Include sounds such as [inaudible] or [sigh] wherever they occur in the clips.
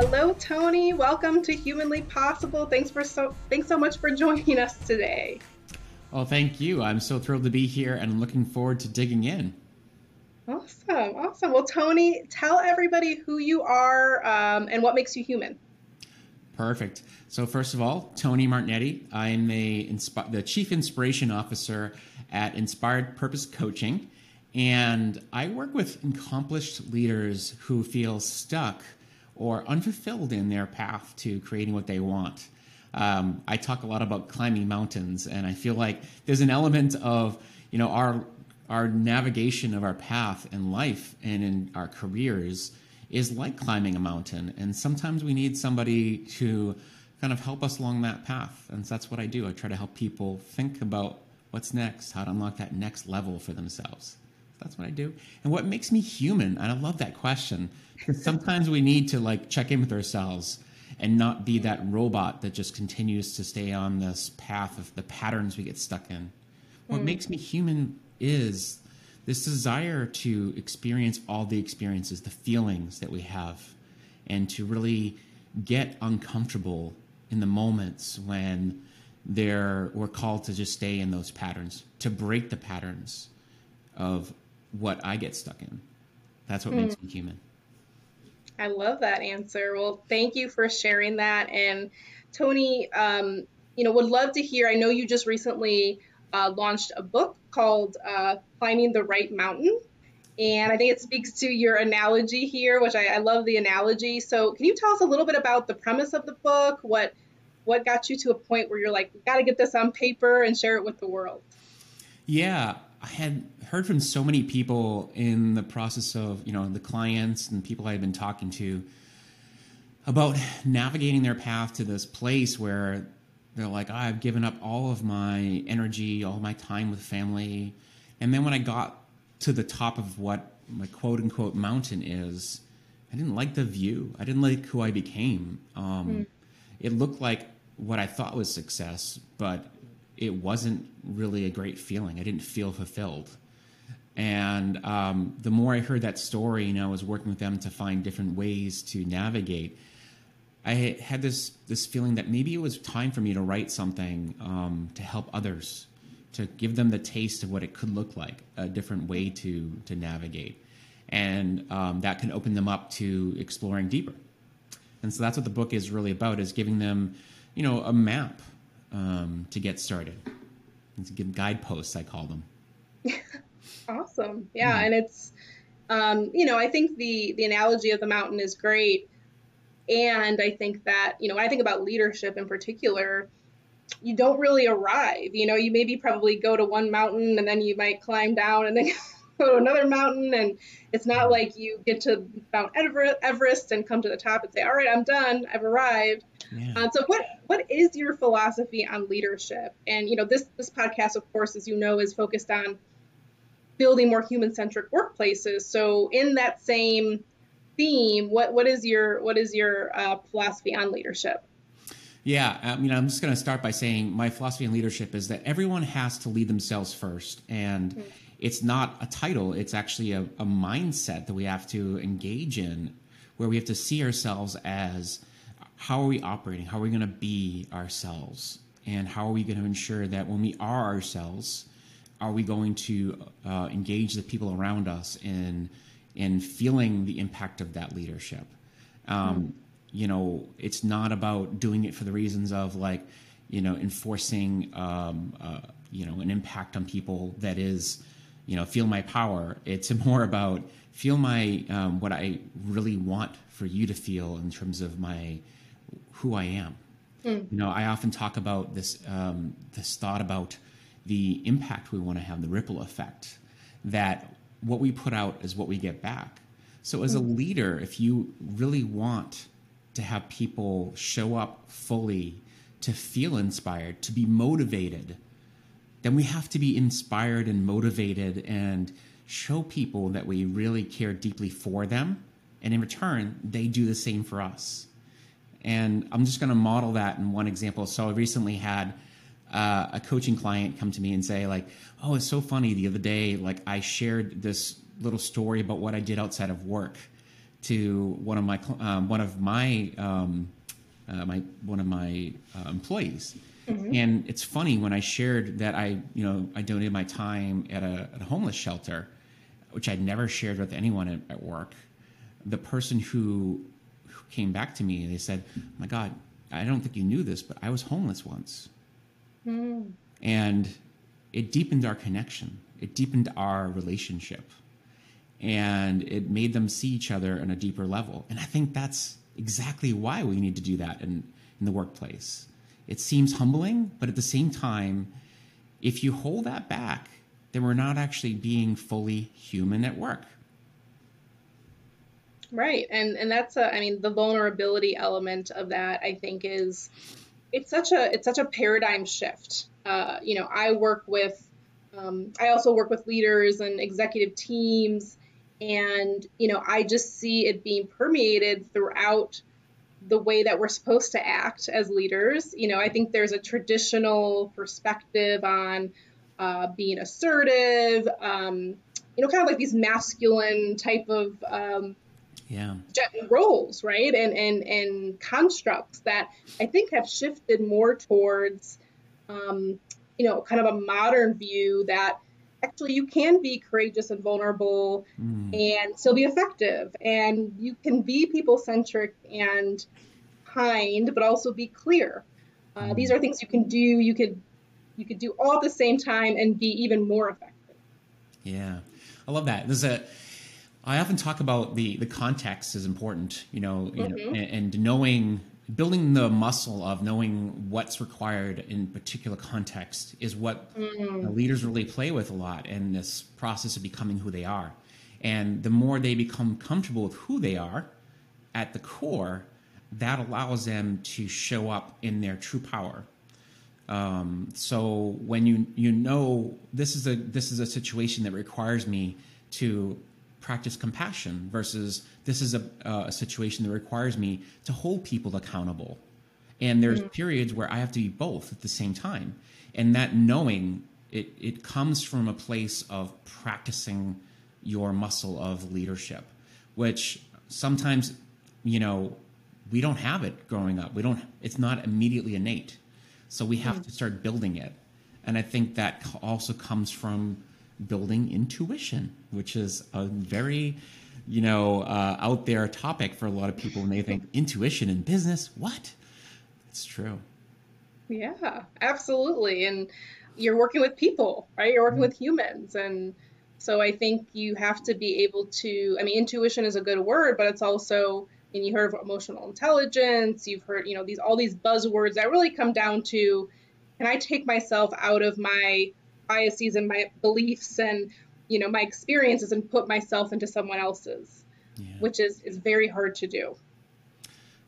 Hello, Tony. Welcome to Humanly Possible. Thanks for so thanks so much for joining us today. Oh, thank you. I'm so thrilled to be here and I'm looking forward to digging in. Awesome, awesome. Well, Tony, tell everybody who you are um, and what makes you human. Perfect. So, first of all, Tony Martignetti. I'm a the Chief Inspiration Officer at Inspired Purpose Coaching, and I work with accomplished leaders who feel stuck or unfulfilled in their path to creating what they want. Um, I talk a lot about climbing mountains, and I feel like there's an element of you know our our navigation of our path in life and in our careers is like climbing a mountain, and sometimes we need somebody to kind of help us along that path, and so that's what I do. I try to help people think about what's next, how to unlock that next level for themselves. That's what I do. And what makes me human? And I love that question because sometimes we need to like check in with ourselves and not be that robot that just continues to stay on this path of the patterns we get stuck in. What mm. makes me human is this desire to experience all the experiences, the feelings that we have, and to really get uncomfortable in the moments when there we're called to just stay in those patterns, to break the patterns of what I get stuck in. That's what mm. makes me human. I love that answer. Well, thank you for sharing that. And Tony, um, you know, would love to hear. I know you just recently uh, launched a book called uh, Climbing the Right Mountain. And I think it speaks to your analogy here, which I, I love the analogy. So, can you tell us a little bit about the premise of the book? What what got you to a point where you're like, we got to get this on paper and share it with the world? Yeah, I had heard from so many people in the process of, you know, the clients and people I had been talking to about navigating their path to this place where they're like, oh, I've given up all of my energy, all my time with family. And then when I got to the top of what my quote unquote mountain is, I didn't like the view. I didn't like who I became. Um, mm. It looked like what I thought was success, but it wasn't really a great feeling. I didn't feel fulfilled. And um, the more I heard that story, and I was working with them to find different ways to navigate, I had this this feeling that maybe it was time for me to write something um, to help others, to give them the taste of what it could look like, a different way to to navigate, and um, that can open them up to exploring deeper. And so that's what the book is really about: is giving them, you know, a map um, to get started. Give guideposts, I call them. [laughs] awesome. Yeah, mm-hmm. and it's um, you know, I think the the analogy of the mountain is great. And I think that, you know, I think about leadership in particular, you don't really arrive. You know, you maybe probably go to one mountain and then you might climb down and then [laughs] go to another mountain. And it's not like you get to Mount Everest and come to the top and say, all right, I'm done. I've arrived. Yeah. Uh, so what what is your philosophy on leadership? And you know, this this podcast, of course, as you know, is focused on building more human centric workplaces. So in that same theme, what what is your what is your uh, philosophy on leadership? Yeah, I mean, I'm just going to start by saying my philosophy on leadership is that everyone has to lead themselves first, and mm-hmm. It's not a title; it's actually a, a mindset that we have to engage in, where we have to see ourselves as how are we operating? How are we going to be ourselves? And how are we going to ensure that when we are ourselves, are we going to uh, engage the people around us in in feeling the impact of that leadership? Um, mm. You know, it's not about doing it for the reasons of like, you know, enforcing, um, uh, you know, an impact on people that is, you know, feel my power. It's [laughs] more about feel my um, what I really want for you to feel in terms of my who I am. Mm. You know, I often talk about this um, this thought about the impact we want to have, the ripple effect. That what we put out is what we get back. So, as mm. a hmm. leader, if you really want to have people show up fully, to feel inspired, to be motivated, then we have to be inspired and motivated and show people that we really care deeply for them. And in return, they do the same for us. And I'm just going to model that in one example. So I recently had uh, a coaching client come to me and say like, "Oh, it's so funny. The other day, like I shared this little story about what I did outside of work to one of my um, one of my um, uh, my one of my uh, employees. Mm-hmm. And it's funny when I shared that I, you know, I donated my time at a, at a homeless shelter, which I'd never shared with anyone at, at work. The person who, who came back to me, they said, oh "My God, I don't think you knew this, but I was homeless once," mm. and it deepened our connection. It deepened our relationship, and it made them see each other on a deeper level. And I think that's exactly why we need to do that in in the workplace it seems humbling, but at the same time, if you hold that back, then we're not actually being fully human at work. Right. And and that's a I mean the vulnerability element of that I think is it's such a it's such a paradigm shift. Uh, you know, I work with um, I also work with leaders and executive teams and you know, I just see it being permeated throughout the way that we're supposed to act as leaders. You know, I think there's a traditional perspective on uh, being assertive, um, you know, kind of like these masculine type of um, yeah roles, right? And and and constructs that I think have shifted more towards, um, you know, kind of a modern view that actually you can be courageous and vulnerable mm. and still be effective and you can be people centric and kind but also be clear uh, mm. these are things you can do you could you could do all at the same time and be even more effective yeah i love that there's a i often talk about the the context is important you know, mm-hmm. know and, and knowing building the muscle of knowing what's required in particular context is what mm. leaders really play with a lot in this process of becoming who they are. And the more they become comfortable with who they are at the core, that allows them to show up in their true power. Um, so when you you know this is a this is a situation that requires me to practice compassion versus this is a, a situation that requires me to hold people accountable. And there's mm-hmm. periods where I have to be both at the same time. And that knowing it, it comes from a place of practicing your muscle of leadership, which sometimes, you know, we don't have it growing up. We don't, it's not immediately innate. So we have mm-hmm. to start building it. And I think that also comes from building intuition, which is a very you know uh, out there topic for a lot of people when they think intuition in business. What? It's true. Yeah, absolutely. And you're working with people, right? You're working mm-hmm. with humans, and so I think you have to be able to. I mean, intuition is a good word, but it's also and you heard of emotional intelligence you've heard you know these all these buzzwords that really come down to can i take myself out of my biases and my beliefs and you know my experiences and put myself into someone else's yeah. which is is very hard to do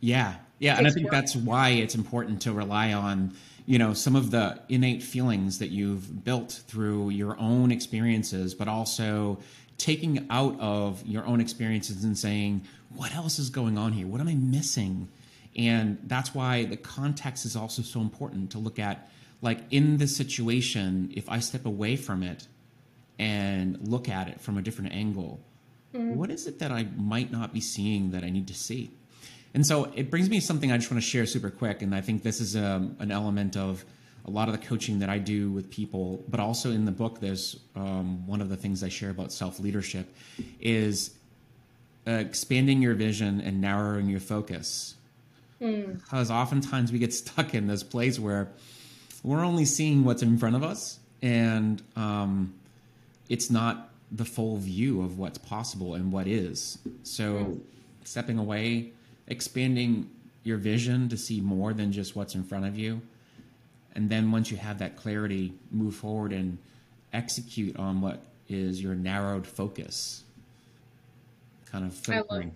yeah yeah and i think work. that's why it's important to rely on you know some of the innate feelings that you've built through your own experiences but also taking out of your own experiences and saying what else is going on here what am i missing and that's why the context is also so important to look at like in this situation, if I step away from it and look at it from a different angle, mm-hmm. what is it that I might not be seeing that I need to see? And so it brings me something I just want to share super quick. And I think this is um, an element of a lot of the coaching that I do with people, but also in the book, there's um, one of the things I share about self leadership is uh, expanding your vision and narrowing your focus. Mm. Because oftentimes we get stuck in this place where we're only seeing what's in front of us, and um, it's not the full view of what's possible and what is. So, stepping away, expanding your vision to see more than just what's in front of you. And then once you have that clarity, move forward and execute on what is your narrowed focus. Kind of filtering.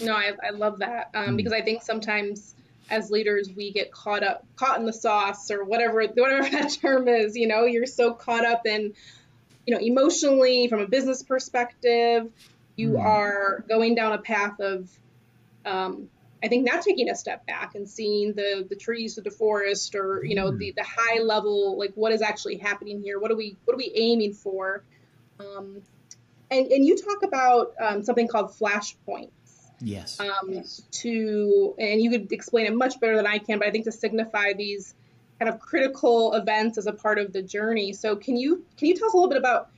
I love, no, I, I love that um, mm. because I think sometimes as leaders we get caught up caught in the sauce or whatever [laughs] whatever that term is you know you're so caught up in you know emotionally from a business perspective you mm. are going down a path of um, i think not taking a step back and seeing the the trees of the forest or you know mm. the the high level like what is actually happening here what are we what are we aiming for um, and and you talk about um, something called flashpoints. Yes. Um, to and you could explain it much better than I can, but I think to signify these kind of critical events as a part of the journey. So can you can you tell us a little bit about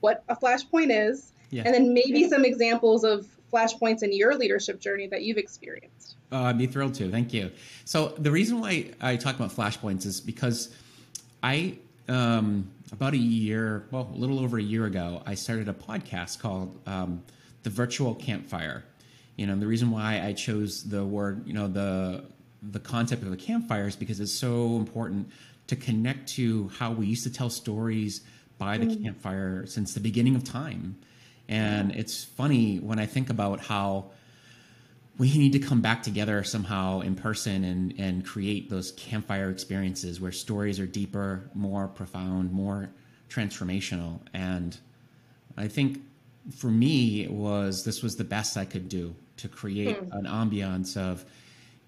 what a flashpoint is, and then maybe some examples of flashpoints in your leadership journey that you've experienced? Uh, I'd be thrilled to. Thank you. So the reason why I talk about flashpoints is because I um, about a year, well, a little over a year ago, I started a podcast called um, the Virtual Campfire. You know, the reason why I chose the word, you know, the the concept of a campfire is because it's so important to connect to how we used to tell stories by the mm. campfire since the beginning of time. And it's funny when I think about how we need to come back together somehow in person and, and create those campfire experiences where stories are deeper, more profound, more transformational. And I think for me, was this was the best I could do to create mm. an ambiance of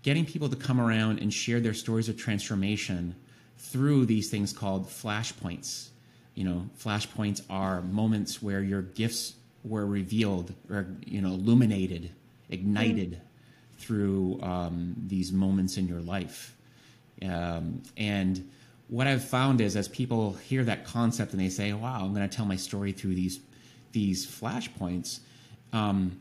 getting people to come around and share their stories of transformation through these things called flashpoints. You know, flashpoints are moments where your gifts were revealed or you know illuminated, ignited mm. through um, these moments in your life. Um, and what I've found is as people hear that concept and they say, "Wow, I'm going to tell my story through these these flashpoints," um,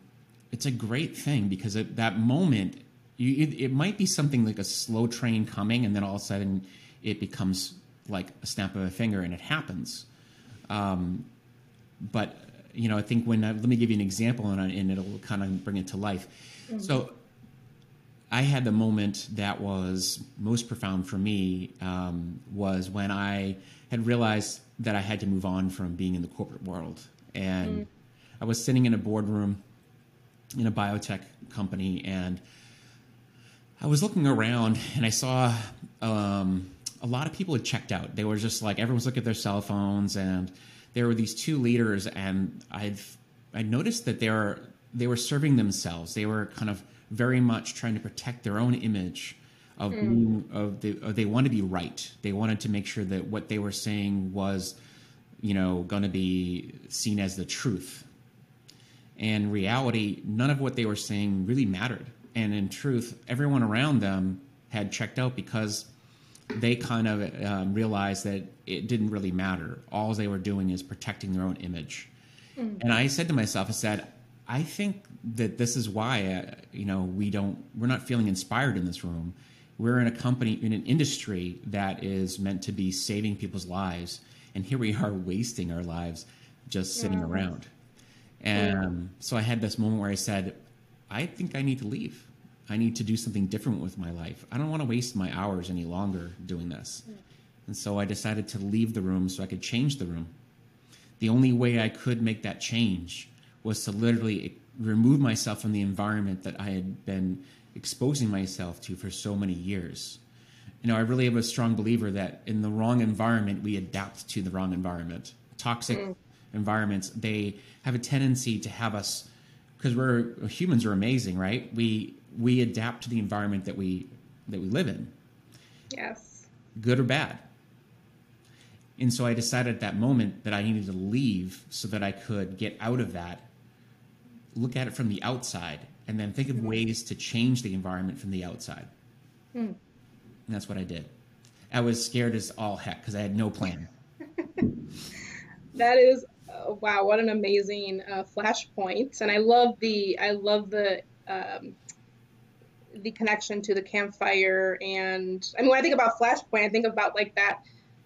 it's a great thing because at that moment, you, it, it, might be something like a slow train coming, and then all of a sudden, it becomes like a snap of a finger, and it happens. Um, but you know, I think when I, let me give you an example, and, and it'll kind of bring it to life. Mm-hmm. So. I had the moment that was most profound for me um, was when I had realized that I had to move on from being in the corporate world. And mm. I was sitting in a boardroom in a biotech company, and I was looking around and I saw um, a lot of people had checked out. They were just like everyone's looking at their cell phones, and there were these two leaders, and I've I noticed that they were they were serving themselves. They were kind of very much trying to protect their own image of mm. being of the of they wanted to be right. They wanted to make sure that what they were saying was, you know, going to be seen as the truth and reality, none of what they were saying really mattered. And in truth, everyone around them had checked out because they kind of um, realized that it didn't really matter. All they were doing is protecting their own image. Mm-hmm. And I said to myself, I said, I think that this is why, uh, you know, we don't, we're not feeling inspired in this room. We're in a company, in an industry that is meant to be saving people's lives. And here we are wasting our lives just sitting yeah. around. And um, so I had this moment where I said, I think I need to leave. I need to do something different with my life. I don't want to waste my hours any longer doing this. And so I decided to leave the room so I could change the room. The only way I could make that change was to literally remove myself from the environment that I had been exposing myself to for so many years. You know, I really am a strong believer that in the wrong environment, we adapt to the wrong environment. Toxic mm. environments, they have a tendency to have us because we're humans are amazing, right? We we adapt to the environment that we that we live in. Yes. Good or bad. And so I decided at that moment that I needed to leave so that I could get out of that, look at it from the outside, and then think of mm-hmm. ways to change the environment from the outside. Mm. And that's what I did. I was scared as all heck because I had no plan. [laughs] that is wow, what an amazing uh, flashpoint! And I love the I love the um, the connection to the campfire. And I mean, when I think about flashpoint, I think about like that,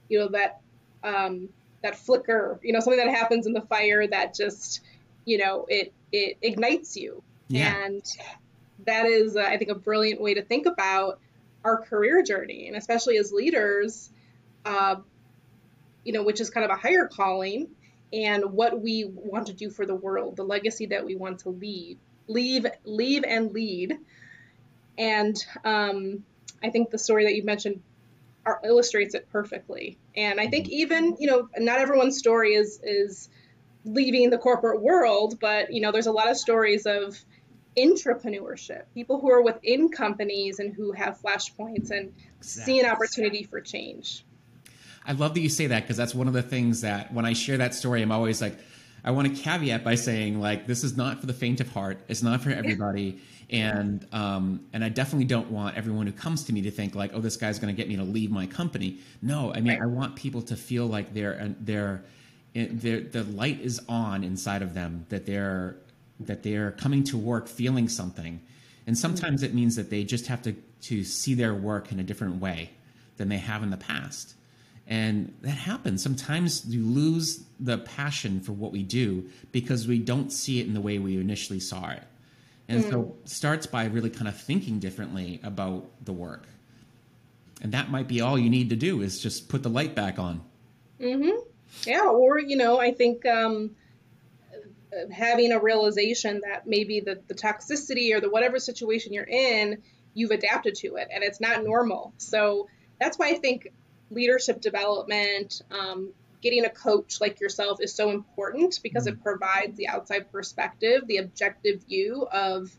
you know, that um, that flicker, you know, something that happens in the fire that just, you know, it it ignites you. Yeah. And that is, uh, I think, a brilliant way to think about our career journey, and especially as leaders. Uh, you know, which is kind of a higher calling, and what we want to do for the world, the legacy that we want to leave, leave, leave and lead. And um, I think the story that you mentioned are, illustrates it perfectly. And I think mm-hmm. even you know not everyone's story is is leaving the corporate world, but you know there's a lot of stories of intrapreneurship, people who are within companies and who have flashpoints and exactly. see an opportunity for change. I love that you say that because that's one of the things that when I share that story, I'm always like, I want to caveat by saying like this is not for the faint of heart. It's not for everybody. [laughs] And um, and I definitely don't want everyone who comes to me to think like, oh, this guy's going to get me to leave my company. No, I mean, right. I want people to feel like they're they're, they're the light is on inside of them that they're that they're coming to work feeling something, and sometimes it means that they just have to to see their work in a different way than they have in the past. And that happens. Sometimes you lose the passion for what we do because we don't see it in the way we initially saw it. And mm. so starts by really kind of thinking differently about the work. And that might be all you need to do is just put the light back on. Mm-hmm. Yeah, or you know, I think um having a realization that maybe the, the toxicity or the whatever situation you're in, you've adapted to it and it's not normal. So that's why I think leadership development, um, getting a coach like yourself is so important because it mm-hmm. provides the outside perspective, the objective view of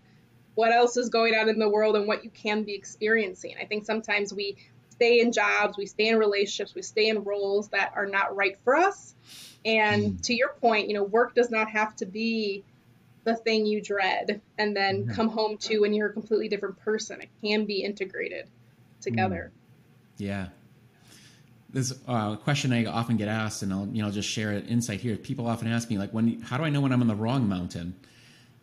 what else is going on in the world and what you can be experiencing. I think sometimes we stay in jobs, we stay in relationships, we stay in roles that are not right for us. And mm. to your point, you know, work does not have to be the thing you dread and then mm-hmm. come home to when you're a completely different person. It can be integrated together. Mm. Yeah, this uh, question I often get asked, and I'll you know just share an insight here. People often ask me like, when how do I know when I'm on the wrong mountain?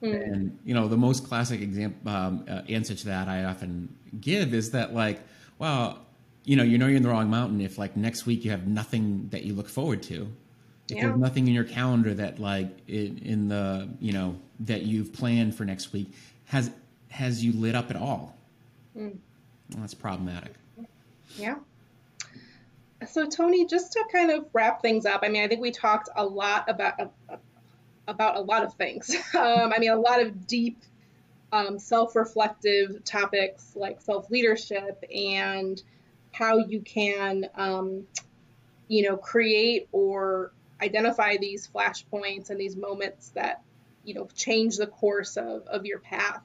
Mm. And you know, the most classic example um, uh, answer to that I often give is that like, well, you know, you know you're in the wrong mountain if like next week you have nothing that you look forward to. If yeah. there's nothing in your calendar that like in, in the you know that you've planned for next week has has you lit up at all. Mm. Well, that's problematic. Yeah. So Tony, just to kind of wrap things up, I mean, I think we talked a lot about about a lot of things. [laughs] Um, I mean, a lot of deep, um, self-reflective topics like self-leadership and how you can, um, you know, create or identify these flashpoints and these moments that, you know, change the course of, of your path.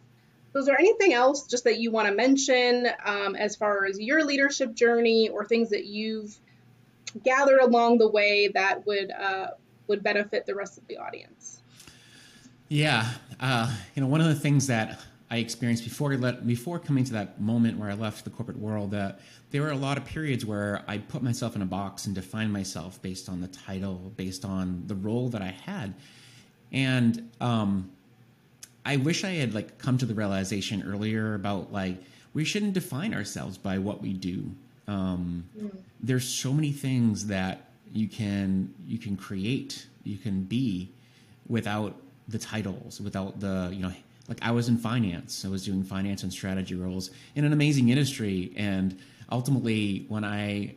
So is there anything else just that you want to mention um, as far as your leadership journey or things that you've gathered along the way that would uh, would benefit the rest of the audience? Yeah, uh, you know, one of the things that I experienced before I let, before coming to that moment where I left the corporate world that there were a lot of periods where I put myself in a box and defined myself based on the title, based on the role that I had, and um, I wish I had like come to the realization earlier about like we shouldn't define ourselves by what we do. Um, mm. There's so many things that you can you can create, you can be without the titles, without the you know like I was in finance, I was doing finance and strategy roles in an amazing industry, and ultimately when I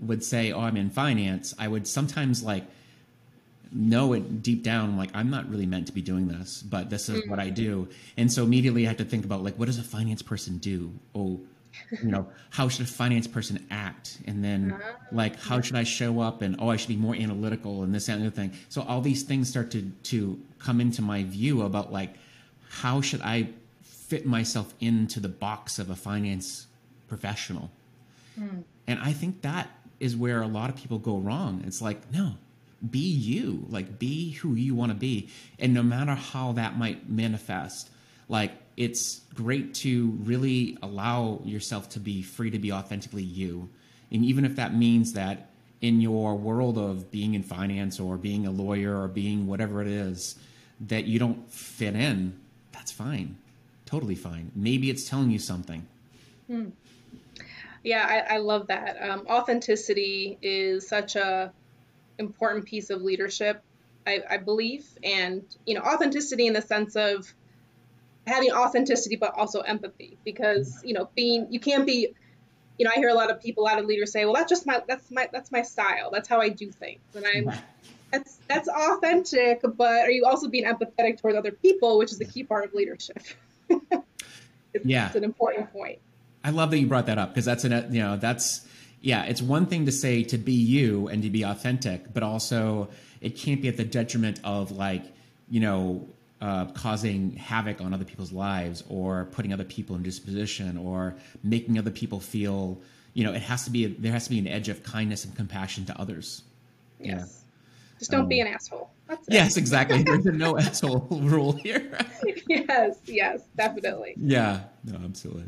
would say, "Oh, I'm in finance," I would sometimes like know it deep down like i'm not really meant to be doing this but this is what i mm. do. And so immediately i had to think about like what does a finance person do? Oh you know [laughs] how should a finance person act? And then uh-huh. like how should i show up? And oh i should be more analytical and this and the other thing. So all these things start to to come into my view about like how should i fit myself into the box of a finance professional? Mm. and i think that is where a lot of people go wrong. It's like no be you. Like be who you want to be. And no matter how that might manifest like it's great to really allow yourself to be free to be authentically you. And even if that means that in your world of being in finance or being a lawyer or being whatever it is that you don't fit in that's fine totally fine maybe it's telling you something hmm. yeah I, I, love that um, authenticity is such a important piece of leadership, I, I believe. And, you know, authenticity in the sense of having authenticity, but also empathy, because, you know, being, you can't be, you know, I hear a lot of people, a lot of leaders say, well, that's just my, that's my, that's my style. That's how I do things. And I'm, that's, that's authentic, but are you also being empathetic towards other people, which is a key part of leadership? [laughs] it's, yeah. It's an important point. I love that you brought that up because that's an, you know, that's, yeah, it's one thing to say to be you and to be authentic, but also it can't be at the detriment of like, you know, uh, causing havoc on other people's lives or putting other people in disposition or making other people feel, you know, it has to be, there has to be an edge of kindness and compassion to others. Yes. Yeah. Just don't um, be an asshole. That's yes, exactly. [laughs] There's a no asshole [laughs] rule here. yes, yes, definitely. Yeah, no, absolutely.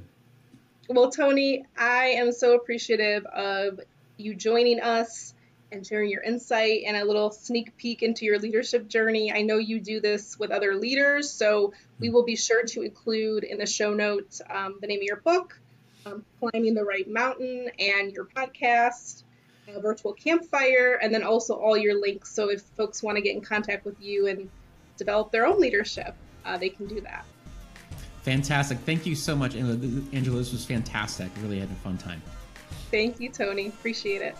Well, Tony, I am so appreciative of you joining us and sharing your insight and a little sneak peek into your leadership journey. I know you do this with other leaders, so we will be sure to include in the show notes um, the name of your book, um, Climbing the Right Mountain, and your podcast, uh, Virtual Campfire, and then also all your links. So if folks want to get in contact with you and develop their own leadership, uh, they can do that. Fantastic. Thank you so much, Angela. This was fantastic. Really had a fun time. Thank you, Tony. Appreciate it.